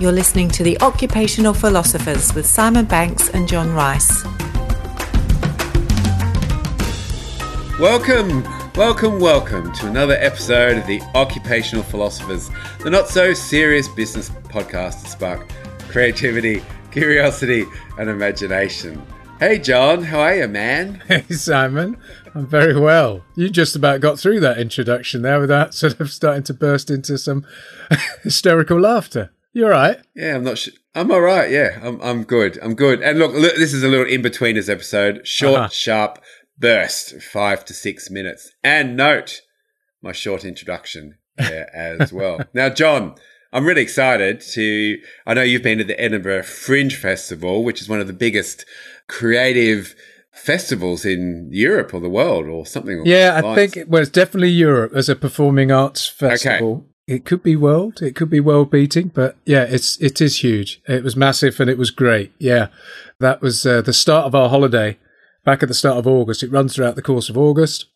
You're listening to The Occupational Philosophers with Simon Banks and John Rice. Welcome, welcome, welcome to another episode of The Occupational Philosophers, the not so serious business podcast to spark creativity, curiosity, and imagination. Hey, John, how are you, man? Hey, Simon. I'm very well. You just about got through that introduction there without sort of starting to burst into some hysterical laughter. You all right? Yeah, I'm not sure. I'm all right. Yeah, I'm, I'm good. I'm good. And look, look this is a little Inbetweeners episode. Short, uh-huh. sharp burst, five to six minutes. And note my short introduction there as well. now, John, I'm really excited to. I know you've been to the Edinburgh Fringe Festival, which is one of the biggest creative festivals in Europe or the world or something. Yeah, I think well, it's definitely Europe as a performing arts festival. Okay it could be world, it could be world beating, but yeah, it's it is huge. It was massive and it was great. Yeah, that was uh, the start of our holiday back at the start of August. It runs throughout the course of August,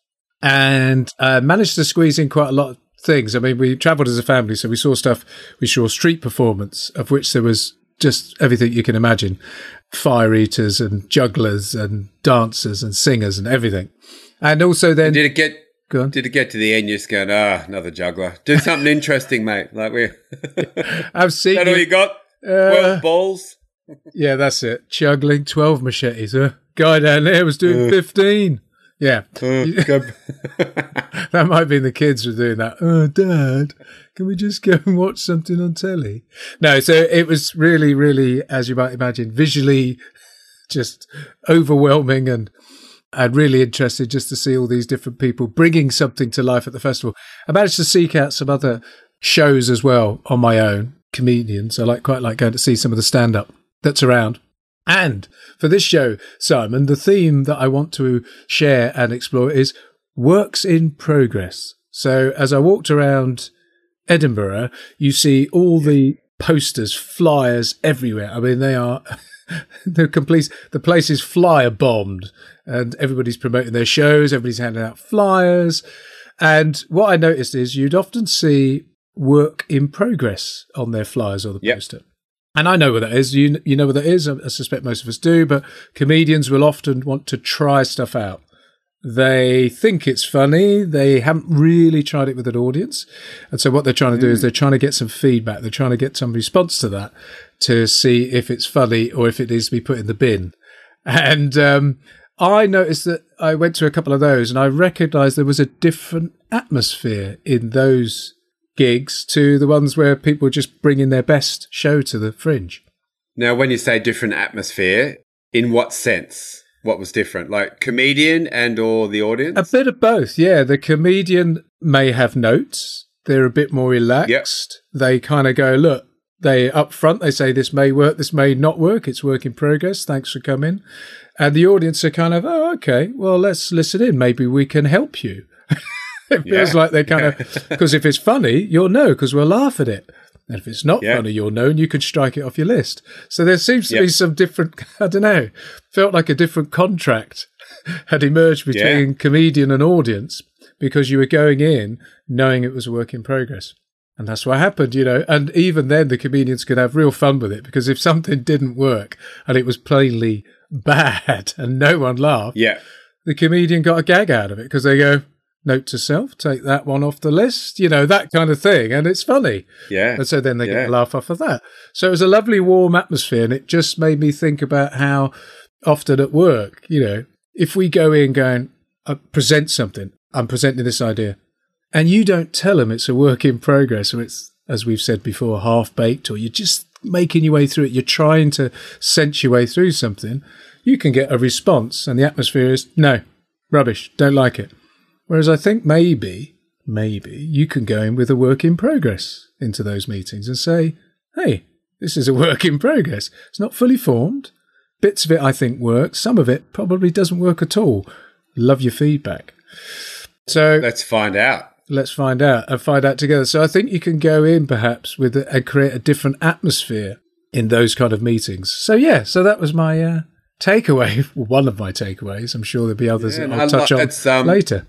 and uh, managed to squeeze in quite a lot of things. I mean, we travelled as a family, so we saw stuff. We saw street performance, of which there was just everything you can imagine: fire eaters and jugglers and dancers and singers and everything. And also, then did it get Go on. Did it get to the end? You're just going, ah, another juggler. Do something interesting, mate. Like we. I've seen. That all you got? Uh, Twelve balls. yeah, that's it. Juggling twelve machetes. Huh? Guy down there was doing uh, fifteen. Yeah. Uh, that might be the kids were doing that. Oh, Dad, can we just go and watch something on telly? No, so it was really, really, as you might imagine, visually just overwhelming and and really interested just to see all these different people bringing something to life at the festival. I managed to seek out some other shows as well on my own, comedians. I like quite like going to see some of the stand up that's around. And for this show, Simon, the theme that I want to share and explore is works in progress. So as I walked around Edinburgh, you see all the posters, flyers everywhere. I mean, they are the complete the place is flyer bombed and everybody's promoting their shows everybody's handing out flyers and what i noticed is you'd often see work in progress on their flyers or the yep. poster and I know what that is. You you know what that is. I, I suspect most of us do. But comedians will often want to try stuff out. They think it's funny. They haven't really tried it with an audience. And so what they're trying to do mm. is they're trying to get some feedback. They're trying to get some response to that to see if it's funny or if it needs to be put in the bin. And um, I noticed that I went to a couple of those and I recognized there was a different atmosphere in those gigs to the ones where people just bring in their best show to the fringe. Now, when you say different atmosphere, in what sense? What was different? Like comedian and or the audience? A bit of both, yeah. The comedian may have notes. They're a bit more relaxed. Yep. They kind of go, look, they up front they say this may work, this may not work. It's work in progress. Thanks for coming. And the audience are kind of, oh, okay, well, let's listen in. Maybe we can help you. it feels yeah. like they kind of because if it's funny, you'll know because we'll laugh at it. And if it's not yeah. funny, you'll know, and you could strike it off your list. So there seems to yep. be some different. I don't know. Felt like a different contract had emerged between yeah. comedian and audience because you were going in knowing it was a work in progress. And that's what happened, you know. And even then, the comedians could have real fun with it because if something didn't work and it was plainly bad and no one laughed, yeah, the comedian got a gag out of it because they go, note to self, take that one off the list, you know, that kind of thing. And it's funny. Yeah. And so then they yeah. get a laugh off of that. So it was a lovely warm atmosphere. And it just made me think about how often at work, you know, if we go in going, I present something, I'm presenting this idea and you don't tell them it's a work in progress or it's, as we've said before, half baked, or you're just making your way through it, you're trying to sense your way through something, you can get a response, and the atmosphere is no, rubbish, don't like it. Whereas I think maybe, maybe you can go in with a work in progress into those meetings and say, hey, this is a work in progress. It's not fully formed. Bits of it I think work. Some of it probably doesn't work at all. Love your feedback. So let's find out let's find out and find out together. So I think you can go in perhaps with a, and create a different atmosphere in those kind of meetings. So yeah, so that was my uh, takeaway. one of my takeaways. I'm sure there'll be others yeah, that I'll touch on um, later.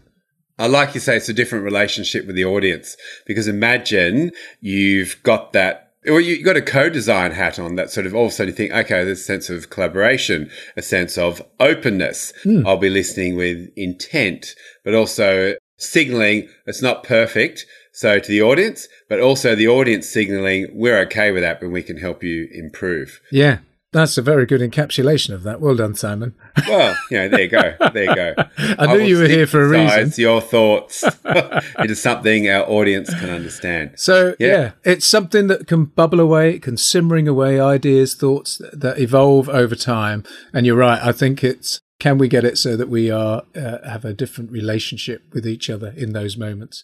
I like you say it's a different relationship with the audience because imagine you've got that Well, you've got a co-design hat on that sort of all of a sudden you think, okay, there's a sense of collaboration, a sense of openness. Mm. I'll be listening with intent, but also signaling it's not perfect. So to the audience, but also the audience signaling we're okay with that, but we can help you improve. Yeah. That's a very good encapsulation of that. Well done, Simon. Well, you know, there you go. There you go. I knew I you were here for a reason. Your thoughts into something our audience can understand. So, yeah. yeah. it's something that can bubble away, it can simmering away ideas, thoughts that, that evolve over time. And you're right. I think it's can we get it so that we are uh, have a different relationship with each other in those moments?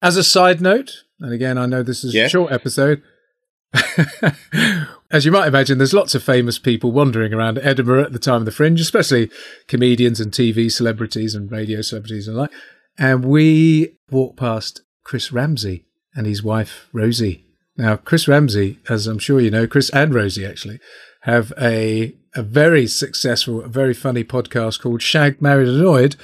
As a side note, and again, I know this is yeah. a short episode. As you might imagine, there's lots of famous people wandering around Edinburgh at the time of the Fringe, especially comedians and TV celebrities and radio celebrities and like. And we walked past Chris Ramsay and his wife Rosie. Now, Chris Ramsay, as I'm sure you know, Chris and Rosie actually have a a very successful, very funny podcast called Shagged Married Annoyed.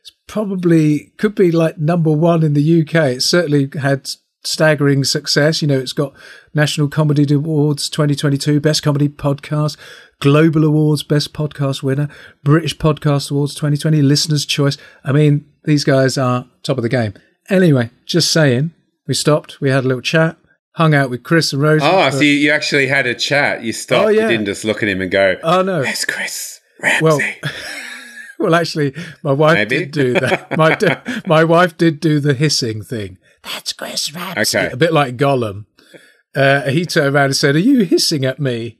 It's probably could be like number one in the UK. It certainly had staggering success. You know, it's got National Comedy Awards 2022 Best Comedy Podcast, Global Awards Best Podcast winner, British Podcast Awards 2020 Listener's Choice. I mean, these guys are top of the game. Anyway, just saying, we stopped, we had a little chat, hung out with Chris and Rose. Oh, so you actually had a chat. You oh, stopped. Oh, yeah. You didn't just look at him and go, "Oh no, where's Chris Ramsay?" Well, well, actually, my wife Maybe. did do that. My my wife did do the hissing thing. That's Chris Ramsay. Okay. A bit like Gollum. Uh, he turned around and said, Are you hissing at me?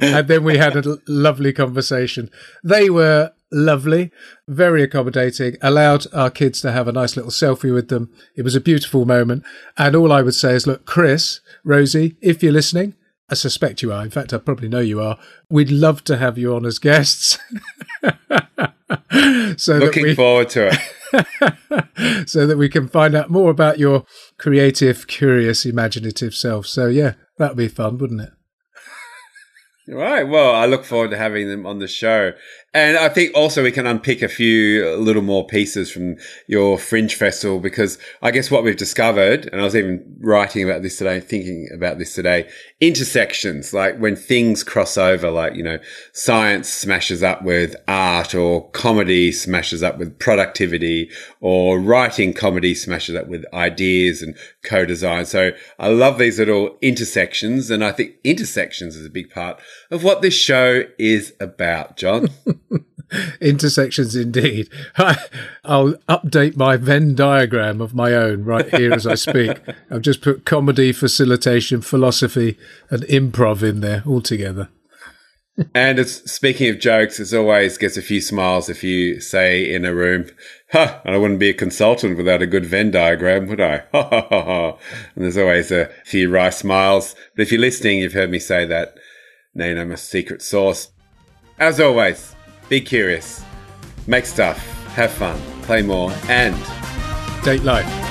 and then we had a lovely conversation. They were lovely, very accommodating, allowed our kids to have a nice little selfie with them. It was a beautiful moment. And all I would say is, look, Chris, Rosie, if you're listening, I suspect you are. In fact, I probably know you are. We'd love to have you on as guests. so looking we, forward to it. so that we can find out more about your creative, curious, imaginative self. So yeah, that'd be fun, wouldn't it? Right. Well, I look forward to having them on the show. And I think also we can unpick a few little more pieces from your Fringe Festival because I guess what we've discovered, and I was even writing about this today, thinking about this today, intersections, like when things cross over, like, you know, science smashes up with art or comedy smashes up with productivity or writing comedy smashes up with ideas and co-design. So I love these little intersections. And I think intersections is a big part of what this show is about, John. Intersections indeed. I'll update my Venn diagram of my own right here as I speak. I've just put comedy, facilitation, philosophy, and improv in there all together. and it's speaking of jokes, it always gets a few smiles if you say in a room, "Ha! I wouldn't be a consultant without a good Venn diagram, would I?" Ha ha ha ha. And there's always a few wry smiles. But if you're listening, you've heard me say that. Name a secret sauce. As always, be curious, make stuff, have fun, play more, and date life.